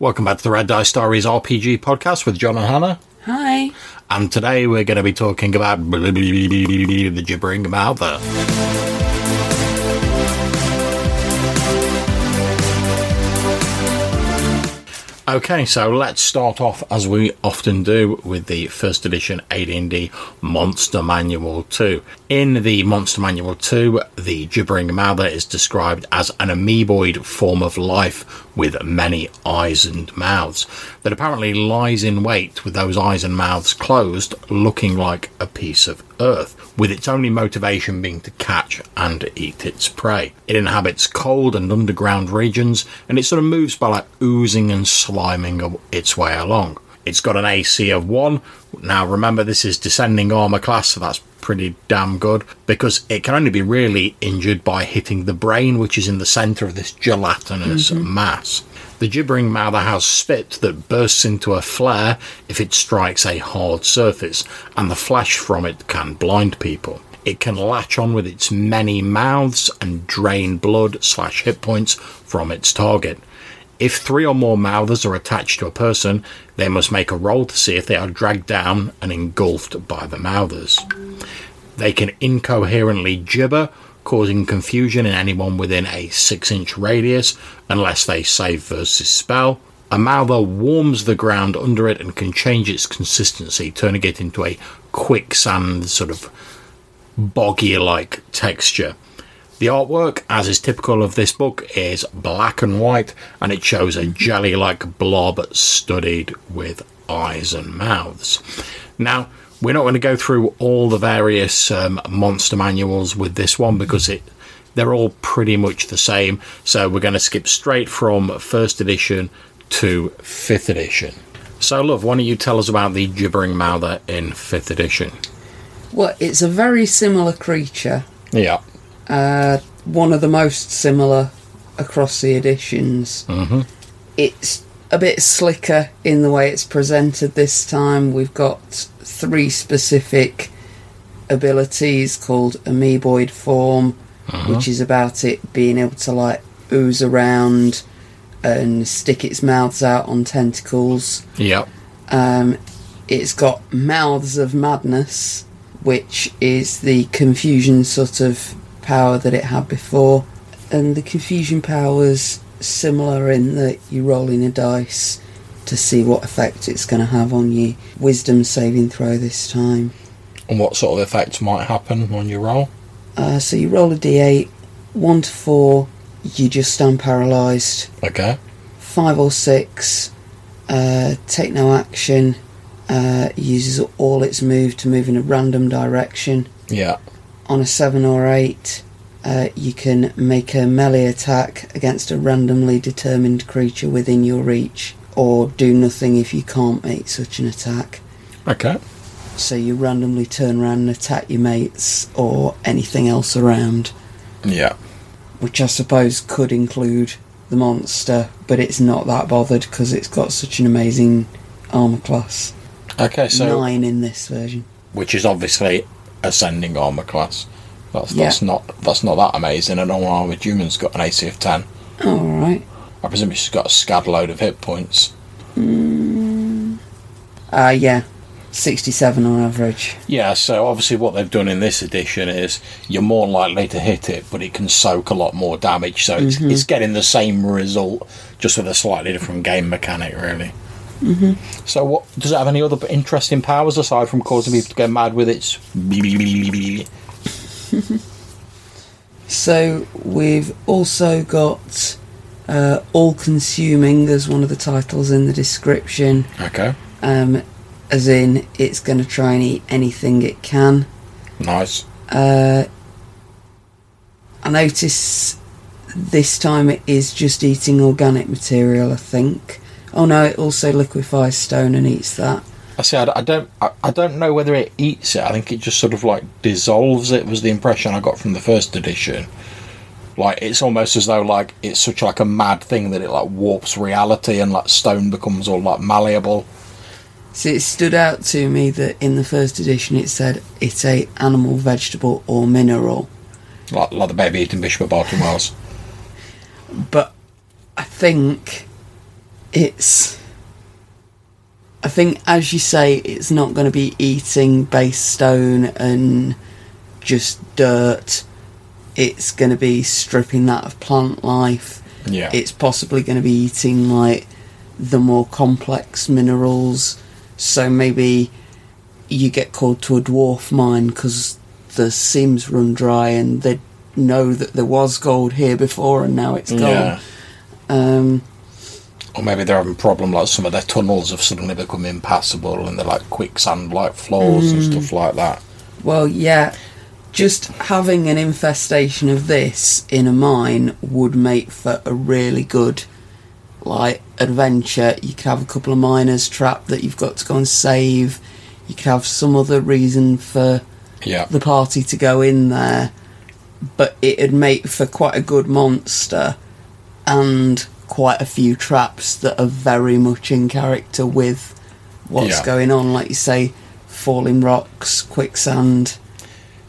Welcome back to the Red Dice Diaries RPG podcast with John and Hannah. Hi. And today we're going to be talking about the gibbering mouther. Okay, so let's start off as we often do with the first edition AD&D Monster Manual 2. In the Monster Manual 2, the gibbering mouther is described as an amoeboid form of life with many eyes and mouths that apparently lies in wait with those eyes and mouths closed, looking like a piece of earth, with its only motivation being to catch and eat its prey. It inhabits cold and underground regions, and it sort of moves by like oozing and sliming its way along. It's got an AC of 1. Now, remember, this is descending armor class, so that's pretty damn good because it can only be really injured by hitting the brain, which is in the center of this gelatinous mm-hmm. mass. The gibbering mouther has spit that bursts into a flare if it strikes a hard surface, and the flash from it can blind people. It can latch on with its many mouths and drain blood slash hit points from its target. If three or more mouthers are attached to a person, they must make a roll to see if they are dragged down and engulfed by the mouthers. They can incoherently gibber, causing confusion in anyone within a 6 inch radius unless they save versus spell. A mouther warms the ground under it and can change its consistency, turning it into a quicksand sort of boggy like texture. The artwork, as is typical of this book, is black and white and it shows a jelly like blob studded with eyes and mouths. Now, we're not going to go through all the various um, monster manuals with this one because it they're all pretty much the same. So we're going to skip straight from first edition to fifth edition. So, love, why don't you tell us about the gibbering mouther in fifth edition? Well, it's a very similar creature. Yeah. Uh, one of the most similar across the editions. Mm-hmm. It's a bit slicker in the way it's presented this time. We've got three specific abilities called amoeboid form, uh-huh. which is about it being able to like ooze around and stick its mouths out on tentacles. Yep. Um, it's got mouths of madness, which is the confusion sort of power that it had before. And the confusion powers similar in that you roll in a dice to see what effect it's going to have on you. Wisdom saving throw this time. And what sort of effects might happen on your roll? Uh, so you roll a d8, 1 to 4, you just stand paralysed. Okay. 5 or 6, uh, take no action, uh, uses all its move to move in a random direction. Yeah. On a 7 or 8, uh, you can make a melee attack against a randomly determined creature within your reach, or do nothing if you can't make such an attack. Okay. So you randomly turn around and attack your mates or anything else around. Yeah. Which I suppose could include the monster, but it's not that bothered because it's got such an amazing armor class. Okay, so nine in this version, which is obviously ascending armor class. That's that's yeah. not that's not that amazing. An armored human's got an AC of ten. All right. I presume she's got a scad load of hit points. Mm. Uh, yeah. 67 on average. Yeah, so obviously what they've done in this edition is you're more likely to hit it, but it can soak a lot more damage. So it's, mm-hmm. it's getting the same result, just with a slightly different game mechanic, really. Mm-hmm. So, what does it have any other interesting powers aside from causing people to go mad with its? so we've also got uh, all consuming as one of the titles in the description. Okay. Um, as in, it's going to try and eat anything it can. Nice. Uh, I notice this time it is just eating organic material, I think. Oh no, it also liquefies stone and eats that. I see. I, I don't. I, I, don't know whether it eats it. I think it just sort of like dissolves it. Was the impression I got from the first edition. Like it's almost as though like it's such like a mad thing that it like warps reality and like stone becomes all like malleable. See, it stood out to me that in the first edition it said it's a animal, vegetable, or mineral. Like, like the baby eating Bishop of Bath and Wells. But I think it's. I think, as you say, it's not going to be eating base stone and just dirt. It's going to be stripping that of plant life. Yeah. It's possibly going to be eating like the more complex minerals. So maybe you get called to a dwarf mine because the seams run dry and they know that there was gold here before and now it's gone. yeah. Um, Or maybe they're having a problem like some of their tunnels have suddenly become impassable and they're like quicksand like floors and mm. stuff like that. well, yeah, just having an infestation of this in a mine would make for a really good like adventure. You could have a couple of miners trapped that you've got to go and save. You could have some other reason for Yeah. the party to go in there, but it'd make for quite a good monster and quite a few traps that are very much in character with what's Yeah. going on. Like you say, falling rocks, quicksand.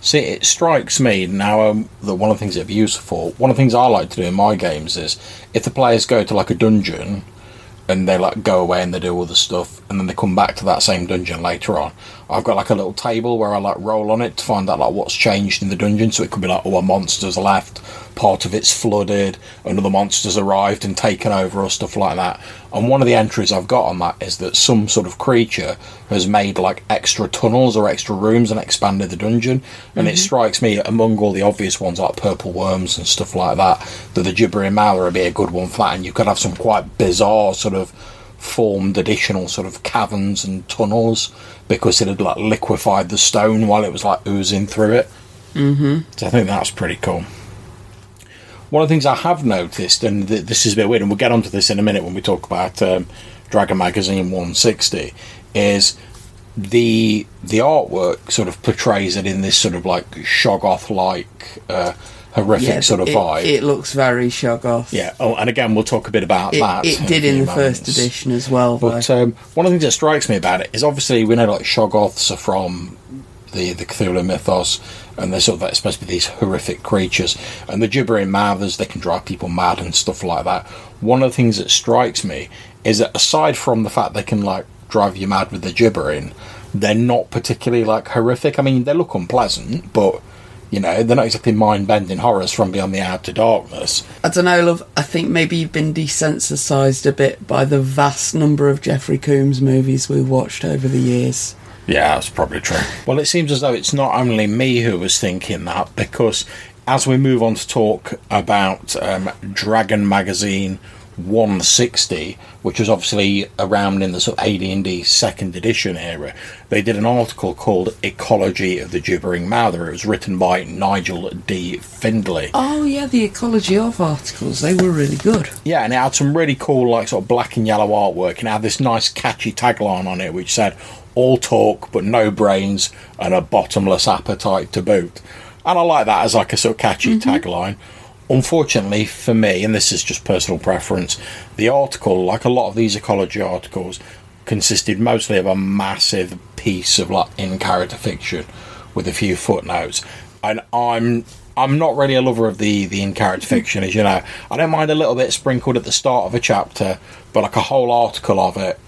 See, it strikes me now um, that one of the things it'd be useful for, one of the things I like to do in my games is if the players go to like a dungeon and they like go away and they do all the stuff and then they come back to that same dungeon later on, I've got like a little table where I like roll on it to find out like what's changed in the dungeon. So it could be like, oh, a monster's left, part of it's flooded, another monster's arrived and taken over or stuff like that. And one of the entries I've got on that is that some sort of creature has made like extra tunnels or extra rooms and expanded the dungeon. And it mm-hmm. strikes me among all the obvious ones like purple worms and stuff like that, that the gibbering mouth would be a good one for that. And you could have some quite bizarre sort of formed additional sort of caverns and tunnels because it had like liquefied the stone while it was like oozing through it. Mm-hmm. So I think that's pretty cool. One of the things I have noticed, and th- this is a bit weird, and we'll get onto this in a minute when we talk about um, Dragon Magazine 160, is the the artwork sort of portrays it in this sort of like Shoggoth like uh, horrific sort of it, vibe. It looks very Shoggoth. yeah. Oh, and again, we'll talk a bit about It, that. it did in the first edition as well. But um, one of the things that strikes me about it is obviously we know like Shoggoths are from the the Cthulhu mythos, and they're sort of like, supposed to be these horrific creatures, and the gibbering mouthers they can drive people mad and stuff like that. One of the things that strikes me is that aside from the fact they can like drive you mad with the gibbering, they're not particularly like horrific. I mean, they look unpleasant, but. You know, they're not exactly mind bending horrors from beyond the outer darkness. I don't know, love. I think maybe you've been desensitised a bit by the vast number of Jeffrey Combs movies we've watched over the years. Yeah, that's probably true. Well, it seems as though it's not only me who was thinking that, because as we move on to talk about um, Dragon Magazine 160, which was obviously around in the sort of AD&D second edition era, they did an article called Ecology of the Gibbering Mouther. It was written by Nigel D. Findley. Oh yeah, the ecology of articles. They were really good. Yeah, and it had some really cool, like, sort of black and yellow artwork, and it had this nice, catchy tagline on it which said, All talk, but no brains, and a bottomless appetite to boot. And I like that as, like, a sort of catchy mm-hmm. tagline. Unfortunately for me, and this is just personal preference, the article, like a lot of these ecology articles, consisted mostly of a massive piece of like in character fiction with a few footnotes. And I'm I'm not really a lover of the the in character mm-hmm. fiction, as you know. I don't mind a little bit sprinkled at the start of a chapter, but like a whole article of it,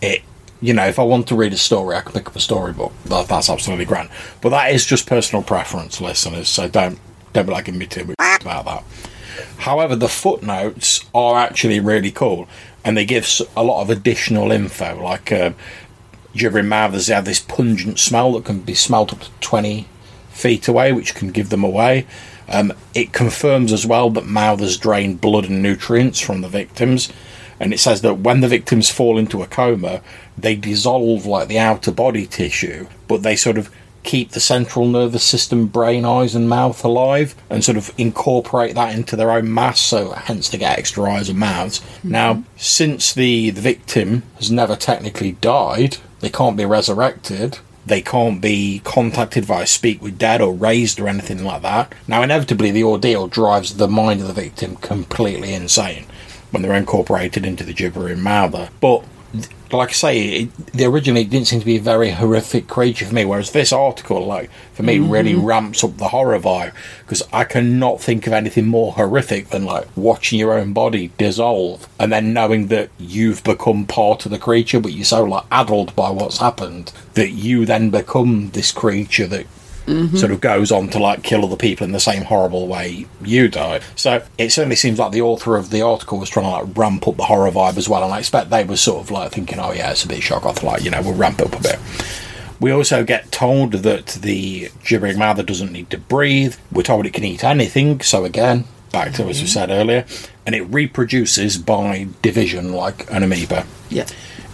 it you know, if I want to read a story, I can pick up a storybook. That, that's absolutely grand. But that is just personal preference, listeners. So don't don't be like giving me too much about that. However, the footnotes are actually really cool, and they give a lot of additional info. Like uh, gibbering mouthers, they have this pungent smell that can be smelt up to twenty feet away, which can give them away. Um, it confirms as well that mouthers drain blood and nutrients from the victims, and it says that when the victims fall into a coma, they dissolve like the outer body tissue, but they sort of keep the central nervous system, brain, eyes, and mouth alive, and sort of incorporate that into their own mass. So hence they get extra eyes and mouths. Mm-hmm. Now, since the the victim has never technically died, they can't be resurrected. They can't be contacted via speak with dead or raised or anything like that. Now, inevitably, the ordeal drives the mind of the victim completely insane when they're incorporated into the gibbering mouther. But like I say, it, the originally it didn't seem to be a very horrific creature for me. Whereas this article, like for me, really mm-hmm. ramps up the horror vibe because I cannot think of anything more horrific than like watching your own body dissolve and then knowing that you've become part of the creature, but you're so like addled by what's happened that you then become this creature that Mm-hmm. sort of goes on to like kill other people in the same horrible way you died. So it certainly seems like the author of the article was trying to like ramp up the horror vibe as well, and I expect they were sort of like thinking, oh yeah, it's a bit Shoggoth, like you know, we'll ramp up a bit. We also get told that the gibbering mouther doesn't need to breathe. We're told it can eat anything, so again, back to as we mm-hmm. said earlier, and it reproduces by division like an amoeba. Yeah.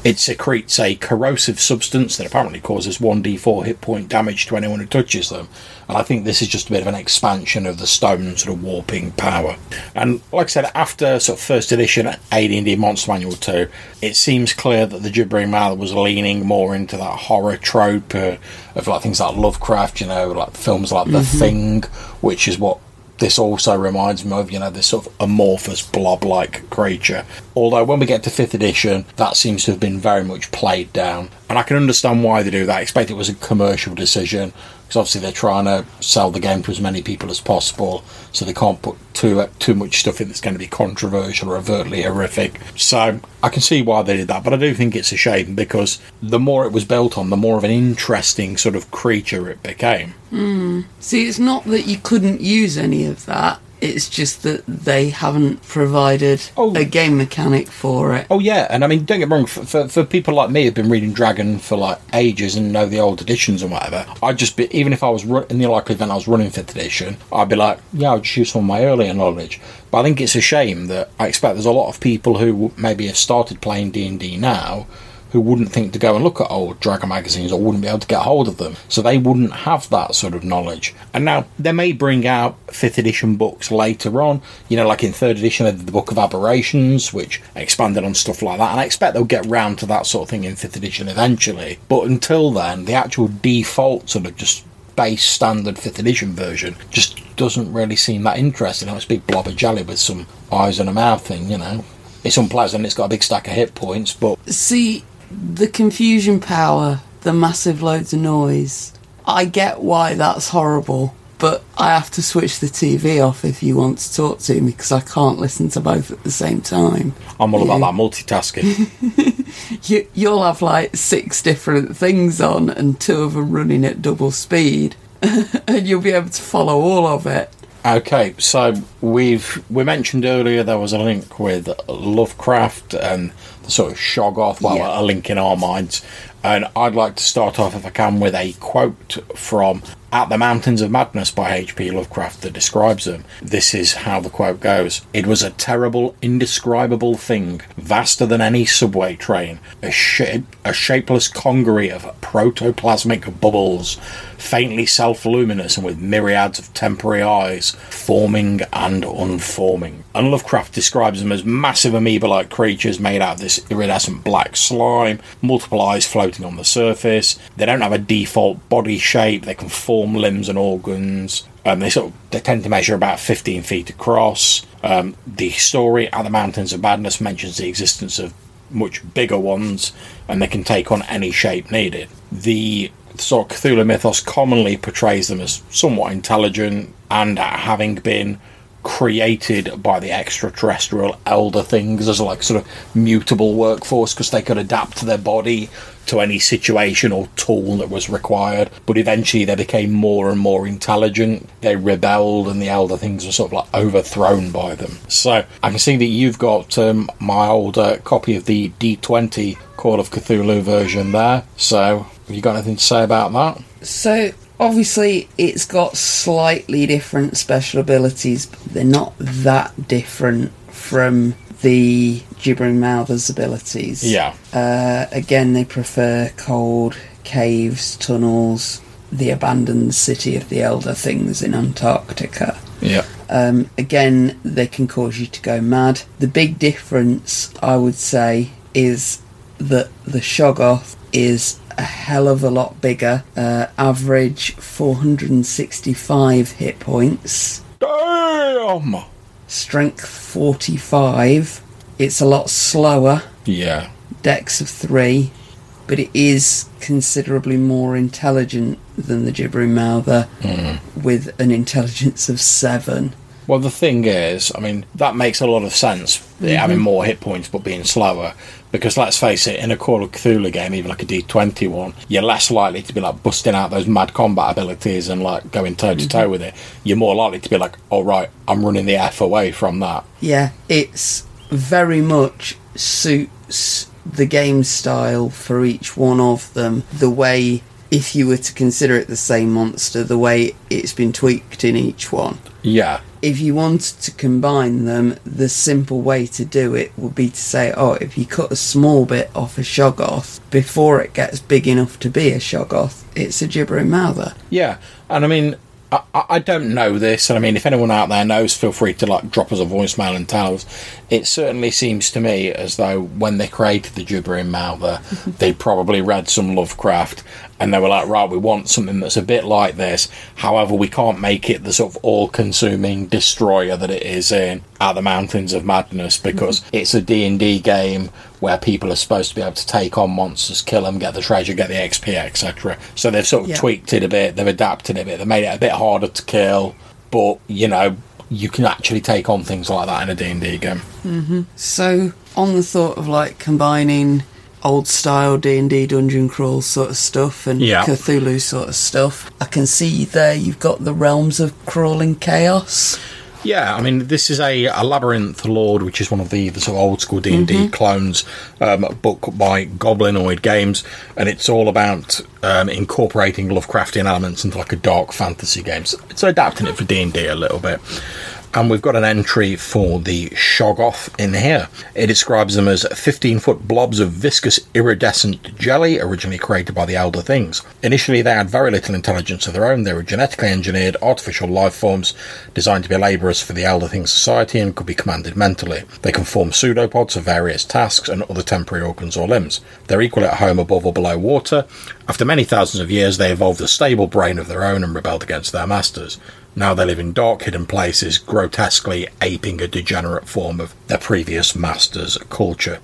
It secretes a corrosive substance that apparently causes 1d4 hit point damage to anyone who touches them. And I think this is just a bit of an expansion of the stone sort of warping power. And like I said, after sort of first edition AD&D Monster Manual 2, it seems clear that the Gibbering Mouth was leaning more into that horror trope uh, of like things like Lovecraft, you know, like films like The Thing, which is what this also reminds me of, you know, this sort of amorphous blob like creature. Although when we get to 5th edition, that seems to have been very much played down. And I can understand why they do that. I expect it was a commercial decision, because obviously they're trying to sell the game to as many people as possible, so they can't put too too much stuff in that's going to be controversial or overtly horrific. So I can see why they did that, but I do think it's a shame because the more it was built on, the more of an interesting sort of creature it became. Hmm. See, it's not that you couldn't use any of that. It's just that they haven't provided Oh. a game mechanic for it. Oh yeah, and I mean, don't get me wrong. For, for, for people like me who've been reading Dragon for like ages and know the old editions and whatever, I'd just be even if I was ru- in the likely event I was running fifth edition, I'd be like, yeah, I'd just use some of my earlier knowledge. But I think it's a shame that I expect there's a lot of people who maybe have started playing D and D now who wouldn't think to go and look at old Dragon magazines or wouldn't be able to get hold of them. So they wouldn't have that sort of knowledge. And now they may bring out fifth edition books later on. You know, like in third edition, they did the Book of Aberrations, which expanded on stuff like that. And I expect they'll get round to that sort of thing in fifth edition eventually. But until then, the actual default sort of just base standard fifth edition version just doesn't really seem that interesting. It's a big blob of jelly with some eyes and a mouth thing, you know. It's unpleasant, it's got a big stack of hit points, but See, the confusion power, the massive loads of noise. I get why that's horrible, but I have to switch the TV off if you want to talk to me because I can't listen to both at the same time. I'm all about that multitasking. You, you'll have like six different things on and two of them running at double speed, and you'll be able to follow all of it. Okay, so we've we mentioned earlier there was a link with Lovecraft and sort of Shoggoth, well, Yeah. a link in our minds. And I'd like to start off, if I can, with a quote from At the Mountains of Madness by H.P. Lovecraft that describes them. This is how the quote goes It was a terrible, indescribable thing, vaster than any subway train, a, shape, a shapeless congery of protoplasmic bubbles, faintly self luminous and with myriads of temporary eyes, forming and unforming. And Lovecraft describes them as massive amoeba like creatures made out of this iridescent black slime, multiple eyes floating on the surface. They don't have a default body shape, they can form limbs and organs. Um, they sort of they tend to measure about 15 feet across. Um, the story at the Mountains of Madness mentions the existence of much bigger ones, and they can take on any shape needed. The sort of Cthulhu mythos commonly portrays them as somewhat intelligent and having been created by the extraterrestrial elder things as like sort of mutable workforce because they could adapt their body to any situation or tool that was required. But eventually they became more and more intelligent. They rebelled and the elder things were sort of like overthrown by them. So i can see that you've got um, my old copy of the d20 call of cthulhu version there. So you got anything to say about that So obviously it's got slightly different special abilities, but they're not that different from the gibbering mouthers abilities. yeah Uh, again, they prefer cold caves, tunnels, the abandoned city of the elder things in Antarctica. yeah Um, again, they can cause you to go mad. The big difference, I would say, is that the Shoggoth is a hell of a lot bigger. Uh, average 465 hit points, damn strength 45. It's a lot slower. yeah dex of three, but it is considerably more intelligent than the gibbering mouther with an intelligence of seven. Well, the thing is, I mean, that makes a lot of sense, it having mm-hmm. more hit points but being slower. Because let's face it, in a Call of Cthulhu game, even like a D20 one, you're less likely to be like busting out those mad combat abilities and like going toe to toe mm-hmm. with it. You're more likely to be like, all right, I'm running the F away from that. Yeah, it's very much suits the game style for each one of them. The way, if you were to consider it the same monster, the way it's been tweaked in each one. Yeah. If you wanted to combine them, the simple way to do it would be to say, oh, if you cut a small bit off a Shoggoth before it gets big enough to be a Shoggoth, it's a gibbering mouther. Yeah, and I mean, I, I don't know this, and I mean, if anyone out there knows, feel free to like drop us a voicemail and tell us. It certainly seems to me as though when they created the gibbering mouther, they probably read some Lovecraft, and they were like, right, we want something that's a bit like this. However, we can't make it the sort of all-consuming destroyer that it is in at the Mountains of Madness because mm-hmm. it's a D and D game where people are supposed to be able to take on monsters, kill them, get the treasure, get the XP, etc. So they've sort of Yeah. tweaked it a bit, they've adapted it a bit, they've made it a bit harder to kill, but you know, you can actually take on things like that in a D&D game. Mm-hmm. So, on the thought of like combining old style D&D dungeon crawl sort of stuff and Yeah. Cthulhu sort of stuff, I can see there you've got the realms of crawling chaos. Yeah, I mean, this is a, a Labyrinth Lord, which is one of the, the sort of old school D and D clones um, book by Goblinoid Games, and it's all about um, incorporating Lovecraftian elements into like a dark fantasy game. So it's adapting it for D and D a little bit. And we've got an entry for the Shoggoth in here. It describes them as 15 foot blobs of viscous iridescent jelly, originally created by the Elder Things. Initially, they had very little intelligence of their own. They were genetically engineered artificial life forms designed to be labourers for the Elder Things Society and could be commanded mentally. They can form pseudopods for various tasks and other temporary organs or limbs. They're equal at home above or below water. After many thousands of years, they evolved a stable brain of their own and rebelled against their masters. Now they live in dark, hidden places, grotesquely aping a degenerate form of their previous master's culture.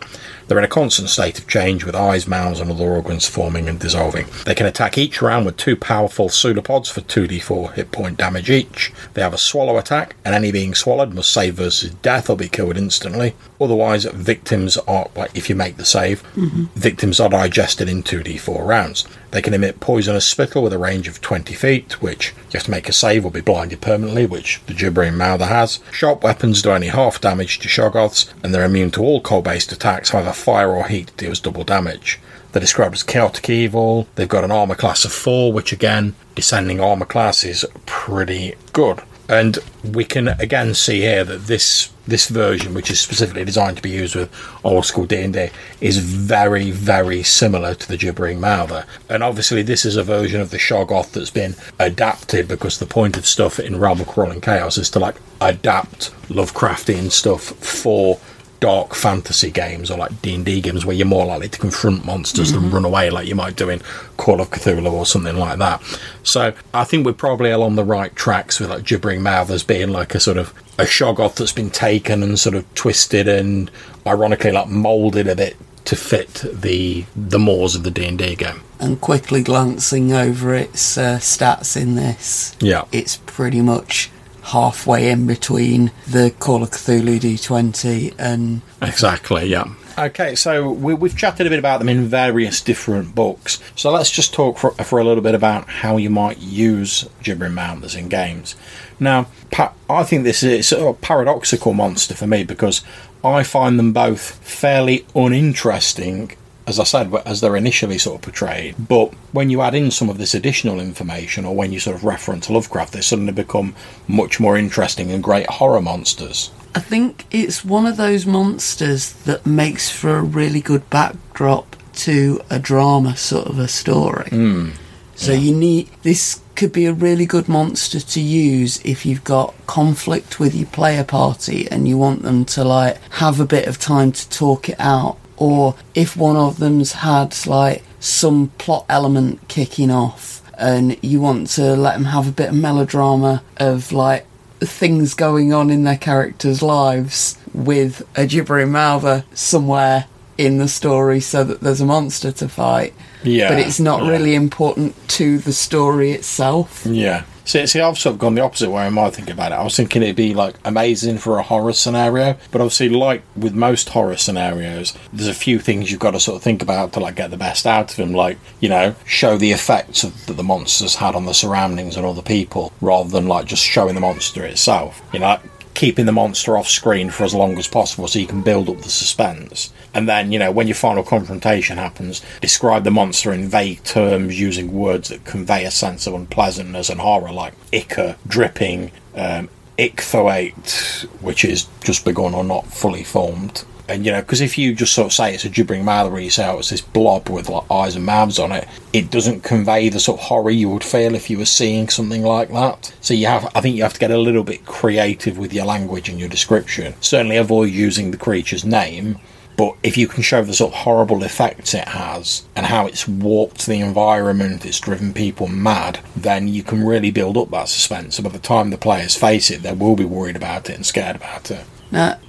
They're in a constant state of change, with eyes, mouths, and other organs forming and dissolving. They can attack each round with two powerful pseudopods for 2d4 hit point damage each. They have a swallow attack, and any being swallowed must save versus death or be killed instantly. Otherwise, victims are, like if you make the save, mm-hmm. victims are digested in 2d4 rounds. They can emit poisonous spittle with a range of 20 feet, which you have to make a save or be blinded permanently, which the gibbering mouther has. Sharp weapons do only half damage to Shoggoths, and they're immune to all cold based attacks, however, fire or heat deals double damage. They're described as chaotic evil. They've got an armor class of 4, which again, descending armor class is pretty good. And we can again see here that this this version, which is specifically designed to be used with old school D and D, is very very similar to the Gibbering Mouther. And obviously, this is a version of the Shoggoth that's been adapted because the point of stuff in Realm of Crawling Chaos is to like adapt Lovecraftian stuff for dark fantasy games or like D&D games where you're more likely to confront monsters than run away like you might do in Call of Cthulhu or something like that. So I think we're probably along the right tracks with like Gibbering Mouthers being like a sort of a Shoggoth that's been taken and sort of twisted and ironically like moulded a bit to fit the the mores of the D&D game. And quickly glancing over its uh, stats in this, Yeah. it's pretty much halfway in between the Call of Cthulhu D20 and Exactly, yeah. Okay, so we, we've chatted a bit about them in various different books. So let's just talk for, for a little bit about how you might use gibbering mouthers in games. Now, pa- I think this is a paradoxical monster for me because I find them both fairly uninteresting as I said, as they're initially sort of portrayed. But when you add in some of this additional information, or when you sort of reference Lovecraft, they suddenly become much more interesting and great horror monsters. I think it's one of those monsters that makes for a really good backdrop to a drama sort of a story. Hmm. So you need this could be a really good monster to use if you've got conflict with your player party and you want them to like have a bit of time to talk it out or if one of them's had like some plot element kicking off and you want to let them have a bit of melodrama of like things going on in their characters' lives with a gibbering mouther somewhere in the story so that there's a monster to fight. Yeah, But it's not yeah. really important to the story itself. Yeah. See, see, I've sort of gone the opposite way in my thinking about it. I was thinking it'd be like amazing for a horror scenario, but obviously, like with most horror scenarios, there's a few things you've got to sort of think about to like get the best out of them. Like, you know, show the effects of, that the monsters had on the surroundings and other people, rather than like just showing the monster itself. You know, keeping the monster off screen for as long as possible so you can build up the suspense. And then, you know, when your final confrontation happens, describe the monster in vague terms using words that convey a sense of unpleasantness and horror, like ichor, dripping, um, inchoate, which is just begun or not fully formed. And you know, because if you just sort of say it's a gibbering mouth, or you say oh, it's this blob with like eyes and mouths on it, it doesn't convey the sort of horror you would feel if you were seeing something like that. So you have, I think, you have to get a little bit creative with your language and your description. Certainly, avoid using the creature's name. But if you can show the sort of horrible effects it has and how it's warped the environment, it's driven people mad, then you can really build up that suspense. So by the time the players face it, they will be worried about it and scared about it.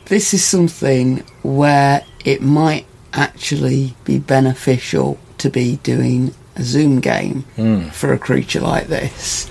This is something where it might actually be beneficial to be doing a Zoom game hmm. for a creature like this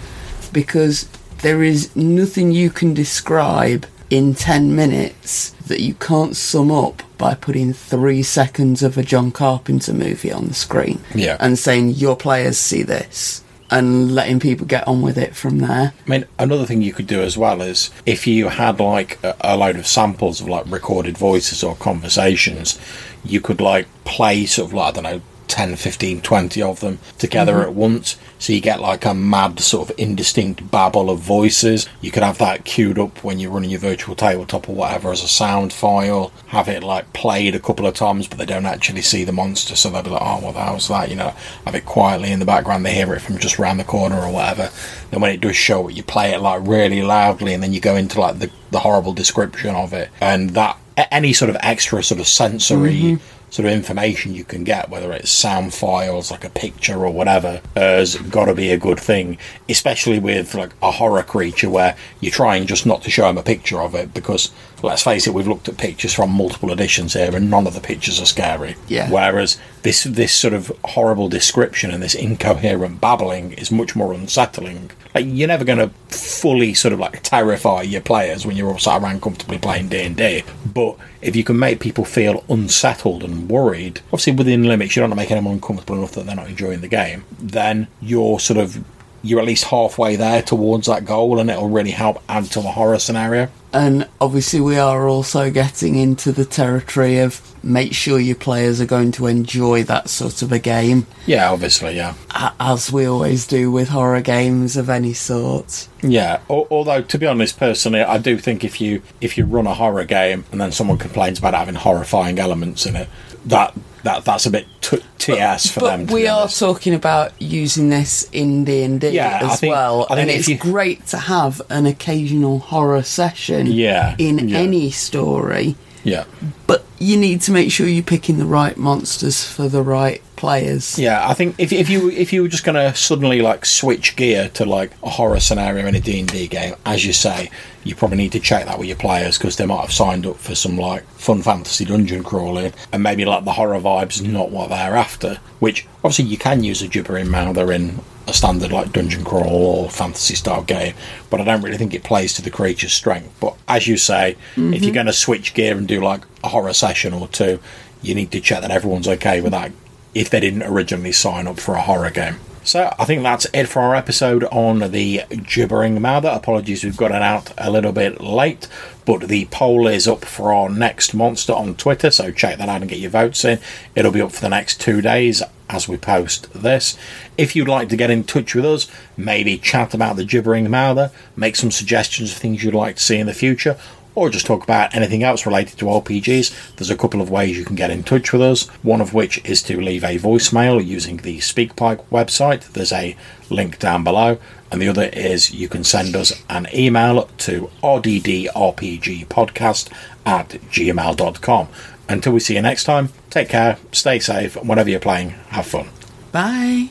because there is nothing you can describe in 10 minutes that you can't sum up by putting three seconds of a John Carpenter movie on the screen Yeah. and saying your players see this and letting people get on with it from there. I mean, another thing you could do as well is if you had like a, a load of samples of like recorded voices or conversations, you could like play sort of like, I don't know, 10, 15, 20 of them together mm-hmm. at once. So you get like a mad sort of indistinct babble of voices. You could have that queued up when you're running your virtual tabletop or whatever as a sound file. Have it like played a couple of times, but they don't actually see the monster. So they'll be like, oh, what the hell's that? You know, have it quietly in the background. They hear it from just round the corner or whatever. Then when it does show it, you play it like really loudly and then you go into like the, the horrible description of it. And that, any sort of extra sort of sensory mm-hmm. Sort of information you can get, whether it's sound files, like a picture or whatever, has got to be a good thing. Especially with like a horror creature where you're trying just not to show them a picture of it because let's face it, we've looked at pictures from multiple editions here and none of the pictures are scary. Yeah. Whereas this this sort of horrible description and this incoherent babbling is much more unsettling. Like you're never going to fully sort of like terrify your players when you're all sat around comfortably playing D and D, but if you can make people feel unsettled and worried, obviously within limits, you don't want to make anyone uncomfortable enough that they're not enjoying the game. Then you're sort of you're at least halfway there towards that goal, and it'll really help add to the horror scenario. And obviously, we are also getting into the territory of make sure your players are going to enjoy that sort of a game, Yeah, obviously, yeah. as we always do with horror games of any sort. Yeah, although to be honest, personally, I do think if you if you run a horror game and then someone complains about having horrifying elements in it, that that that's a bit t- TS for them. But To we are talking about using this in D and D Yeah, I as think- well, I think and if it's you- great to have an occasional horror session. Yeah, in yeah. any story, yeah, but you need to make sure you're picking the right monsters for the right players. yeah. I think if if you if you were just gonna suddenly like switch gear to like a horror scenario in a D and D game, as you say, you probably need to check that with your players because they might have signed up for some like fun fantasy dungeon crawling, and maybe like the horror vibes not what they're after. Which obviously you can use a gibbering mouther in a standard like dungeon crawl or fantasy style game, but I don't really think it plays to the creature's strength. But as you say, if you're mm-hmm. going to switch gear and do like a horror session or two, you need to check that everyone's okay with that if they didn't originally sign up for a horror game. So I think that's it for our episode on the gibbering mouther. Apologies, we've got it out a little bit late, but the poll is up for our next monster on Twitter, so check that out and get your votes in. It'll be up for the next two days as we post this. If you'd like to get in touch with us, maybe chat about the gibbering mouther, make some suggestions of things you'd like to see in the future, or just talk about anything else related to RPGs, there's a couple of ways you can get in touch with us. One of which is to leave a voicemail using the SpeakPipe website. There's a link down below. And the other is you can send us an email to rddrpgpodcast at gmail.com. Until we see you next time, take care, stay safe, and whatever you're playing, have fun. Bye.